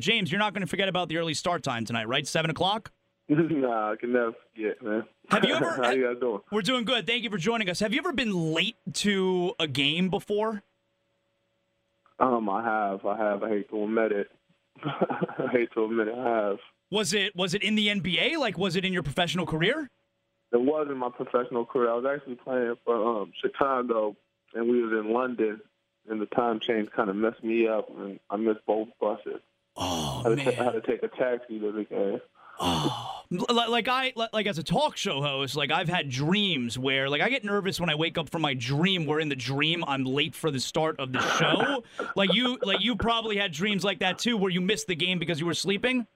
James, you're not going to forget about the early start time tonight, right? Seven o'clock. nah, I can never forget, man. Have you ever? How you guys doing? We're doing good. Thank you for joining us. Have you ever been late to a game before? Um, I have, I have. I hate to admit it. I hate to admit it. I have. Was it was it in the NBA? Like, was it in your professional career? It was in my professional career. I was actually playing for um, Chicago, and we was in London, and the time change kind of messed me up, and I missed both buses. Oh I had, man! to, I had to take a taxi to the game. Oh, like like I like as a talk show host, like I've had dreams where like I get nervous when I wake up from my dream where in the dream I'm late for the start of the show. like you like you probably had dreams like that too where you missed the game because you were sleeping.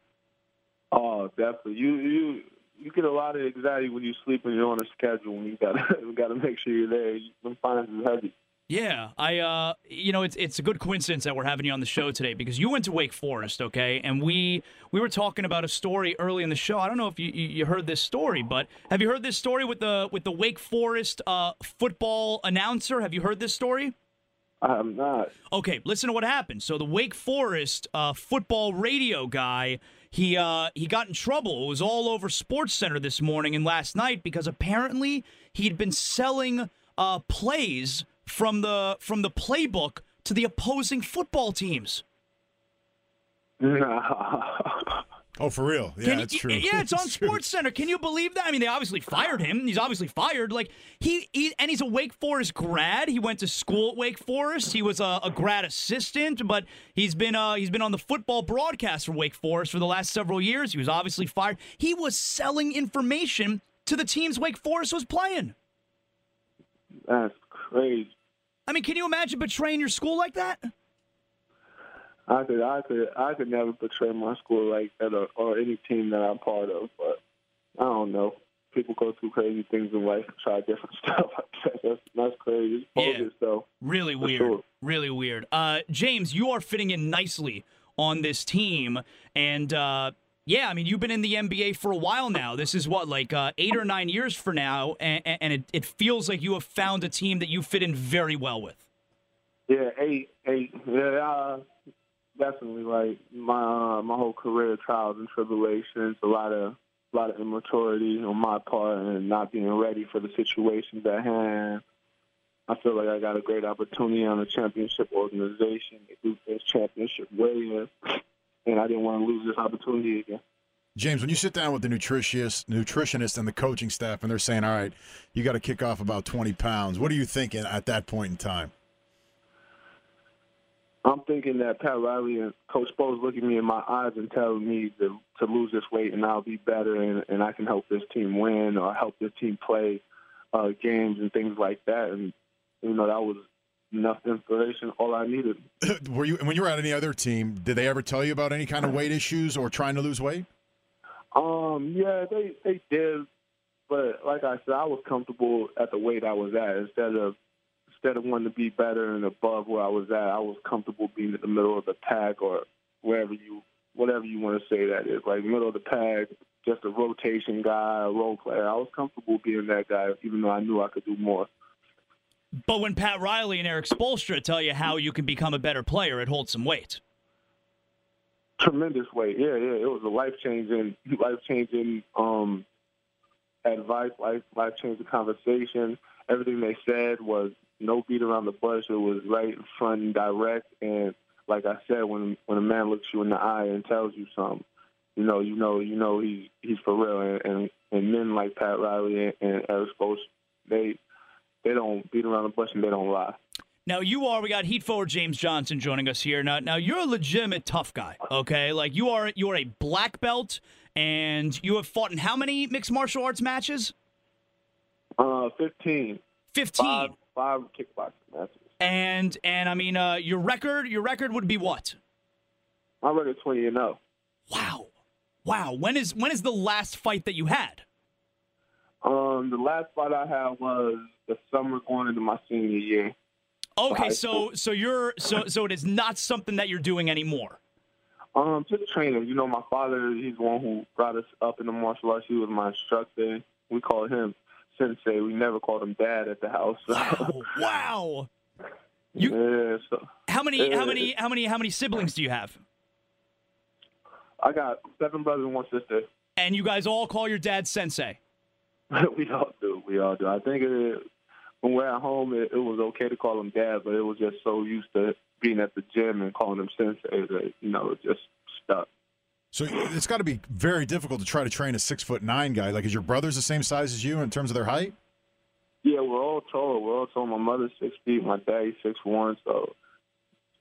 Oh, definitely. You you you get a lot of anxiety when you sleep and you're on a schedule, and you gotta you gotta make sure you're there. Fines is heavy. Yeah, I uh you know it's it's a good coincidence that we're having you on the show today because you went to Wake Forest, okay? And we we were talking about a story early in the show. I don't know if you you heard this story, but have you heard this story with the with the Wake Forest uh football announcer? Have you heard this story? I am not. Okay, listen to what happened. So the Wake Forest uh, football radio guy, he uh, he got in trouble. It was all over Sports Center this morning and last night because apparently he'd been selling uh, plays from the from the playbook to the opposing football teams. Oh, for real? Yeah, Can that's true. Yeah, it's on true. Sports Center. Can you believe that? I mean, they obviously fired him. He's obviously fired. Like he, he and he's a Wake Forest grad. He went to school at Wake Forest. He was a, a grad assistant, but he's been uh, he's been on the football broadcast for Wake Forest for the last several years. He was obviously fired. He was selling information to the teams Wake Forest was playing. That's crazy. I mean, can you imagine betraying your school like that? I could, I could, I could never betray my school like that, or, or any team that I'm part of. But I don't know. People go through crazy things in life and try different stuff. that's that's crazy. It's Yeah. Really weird. sure. Really weird. Uh, James, you are fitting in nicely on this team. And uh, yeah, I mean, you've been in the NBA for a while now. This is what, like uh, eight or nine years for now. And, and it, it feels like you have found a team that you fit in very well with. Yeah, eight, eight. Yeah, uh, definitely. Like my uh, my whole career, trials and tribulations, a lot of a lot of immaturity on my part, and not being ready for the situations at hand. I feel like I got a great opportunity on a championship organization. This championship way, and I didn't want to lose this opportunity again. James, when you sit down with the nutritionist, nutritionist and the coaching staff, and they're saying, "All right, you got to kick off about twenty pounds," what are you thinking at that point in time? I'm thinking that Pat Riley and Coach Spo's looking me in my eyes and telling me to to lose this weight and I'll be better and, and I can help this team win or help this team play uh, games and things like that. And you know that was enough inspiration. All I needed. were you when you were at any other team? Did they ever tell you about any kind of weight issues or trying to lose weight? Um, yeah, they they did, but like I said, I was comfortable at the weight I was at instead of instead of wanting to be better and above where I was at. I was comfortable being in the middle of the pack or wherever you whatever you want to say that is, like middle of the pack, just a rotation guy, a role player. I was comfortable being that guy, even though I knew I could do more. But when Pat Riley and Erik Spoelstra tell you how you can become a better player, it holds some weight. Tremendous weight, yeah, yeah. It was a life changing, life changing um, advice, life life changing conversation. Everything they said was no beat around the bush. It was right in front and direct. And like I said, when when a man looks you in the eye and tells you something, you know, you know, you know he's he's for real. And and, and men like Pat Riley and, and Erik Spoelstra, they they don't beat around the bush and they don't lie. Now you are. We got Heat forward James Johnson joining us here. Now, now you're a legitimate tough guy. Okay, like you are. You are a black belt, and you have fought in how many mixed martial arts matches? Uh, fifteen. Fifteen. Five, five kickboxing matches. And and I mean, uh, your record. Your record would be what? My record twenty and zero. Wow, wow. When is when is the last fight that you had? Um, the last fight I had was the summer going into my senior year. Okay, so so you're so so it is not something that you're doing anymore. Um, just training. You know, my father, he's the one who brought us up in the martial arts. He was my instructor. We called him sensei. We never called him dad at the house. Wow, wow. You- yeah, so How many how Uh, many how many how many siblings do you have? I got seven brothers and one sister. And you guys all call your dad sensei. we all do. We all do. I think it, when we're at home, it, it was okay to call him dad, but it was just so used to being at the gym and calling him sensei that you know it just stuck. So it's got to be very difficult to try to train a six foot nine guy. Like, is your brothers the same size as you in terms of their height? Yeah, we're all tall. We're all tall. My mother's six feet. My dad's six one. So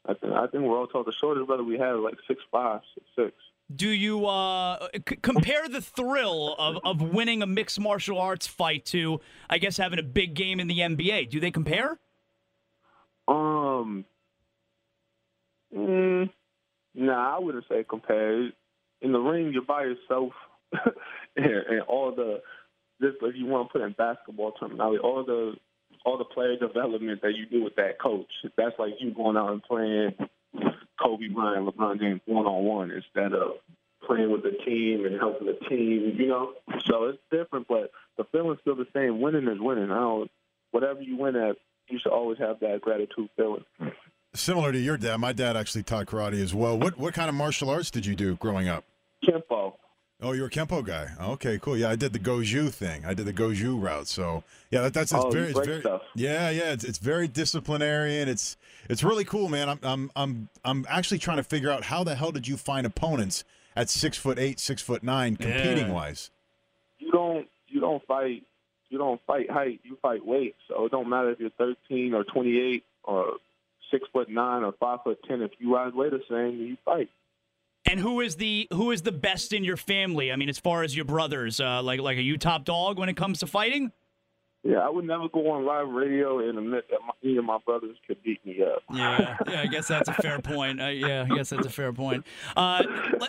I think I think we're all tall. The shortest brother we have is like six five, six six. Do you uh, c- compare the thrill of, of winning a mixed martial arts fight to, I guess, having a big game in the NBA? Do they compare? Um, mm, nah, I wouldn't say compare. In the ring, you're by yourself, and, and all the this if you want to put in basketball terminology, all the all the player development that you do with that coach. That's like you going out and playing Kobe Bryant, LeBron James one on one instead of playing with the team and helping the team. You know, so it's different, but the feeling's still the same. Winning is winning. I don't. Whatever you win at, you should always have that gratitude feeling. Similar to your dad, my dad actually taught karate as well. What what kind of martial arts did you do growing up? Kempo. Oh, you're a kempo guy. Okay, cool. Yeah, I did the goju thing. I did the goju route. So yeah, that, that's it's Oh, very, it's very stuff. yeah, yeah. It's, it's very disciplinary and it's it's really cool, man. I'm I'm I'm I'm actually trying to figure out how the hell did you find opponents at six foot eight, six foot nine, competing Yeah. wise. You don't. You don't fight. You don't fight height. You fight weight. So it don't matter if you're 13 or 28 or six foot nine or five foot ten. If you rise weight the same, you fight. And who is the who is the best in your family? I mean, as far as your brothers, uh, like like are you top dog when it comes to fighting? Yeah, I would never go on live radio and admit that my, any of my brothers could beat me up. Yeah, yeah, I guess that's a fair point. Uh, yeah, I guess that's a fair point. Uh,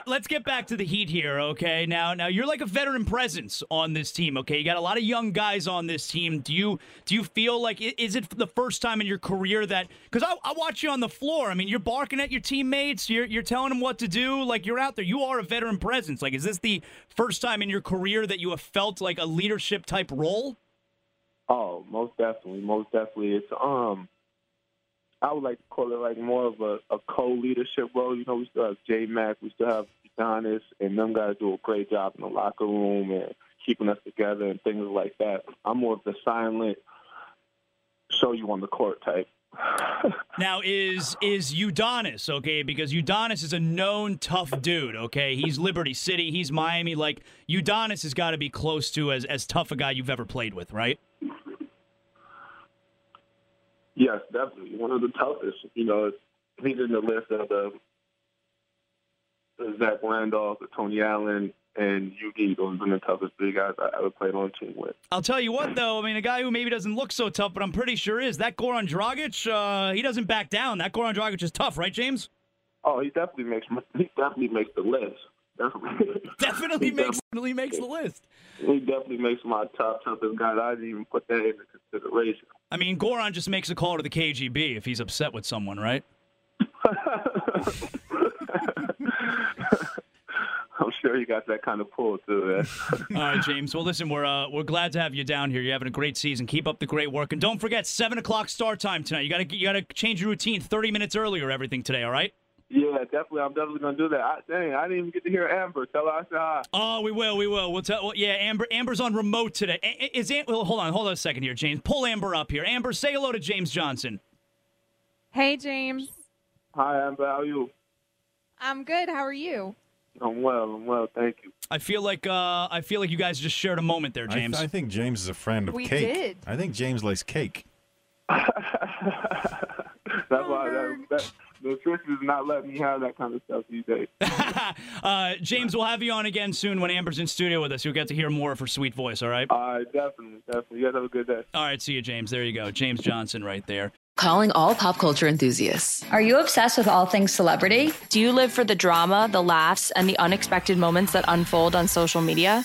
let, us get back to the Heat here, okay? Now, now you're like a veteran presence on this team, okay? You got a lot of young guys on this team. Do you do you feel like is it the first time in your career that because I, I watch you on the floor? I mean, you're barking at your teammates, you're you're telling them what to do, like you're out there. You are a veteran presence. Like, is this the first time in your career that you have felt like a leadership type role? Oh, most definitely, most definitely. It's um, I would like to call it like more of a, a co-leadership role. You know, we still have J Mac, we still have Giannis, and them guys do a great job in the locker room and keeping us together and things like that. I'm more of the silent, show you on the court type. Now is is Udonis okay? Because Udonis is a known tough dude. Okay, he's Liberty City, he's Miami. Like Udonis has got to be close to as as tough a guy you've ever played with, right? Yes, definitely one of the toughest. You know, he's in the list of the, Zach Randolph, the Tony Allen, and UD. Those have been the toughest three guys I ever played on a team with. I'll tell you what, though. I mean, a guy who maybe doesn't look so tough, but I'm pretty sure is that Goran Dragic. Uh, he doesn't back down. That Goran Dragic is tough, right, James? Oh, he definitely makes he definitely makes the list. Definitely, Definitely makes definitely makes the list. he definitely makes my top toughest guys. I didn't even put that into consideration. I mean, Goran just makes a call to the KGB if he's upset with someone, right? I'm sure you got that kind of pull too. Man. All right, James. Well, listen, we're uh, we're glad to have you down here. You're having a great season. Keep up the great work, and don't forget seven o'clock start time tonight. You gotta you gotta change your routine thirty minutes earlier. Everything today. All right. Yeah, definitely. I'm definitely gonna do that. I, dang, I didn't even get to hear Amber. Tell her I said hi. Oh, we will. We will. We'll tell. Well, yeah, Amber. Amber's on remote today. A- a- Is Am- well, hold on. Hold on a second here, James. Pull Amber up here. Amber, say hello to James Johnson. Hey, James. Hi, Amber. How are you? I'm good. How are you? I'm well. I'm well. Thank you. I feel like uh, I feel like you guys just shared a moment there, I, James. I think James is a friend of We cake. did. I think James likes cake. That's why that, that, the truth is not letting me have that kind of stuff these days. uh, James, we'll have you on again soon when Amber's in studio with us. You'll get to hear more of her sweet voice. All right. All right, definitely, definitely. You guys have a good day. All right. See you, James. There you go. James Johnson, right there. Calling all pop culture enthusiasts. Are you obsessed with all things celebrity? Do you live for the drama, the laughs, and the unexpected moments that unfold on social media?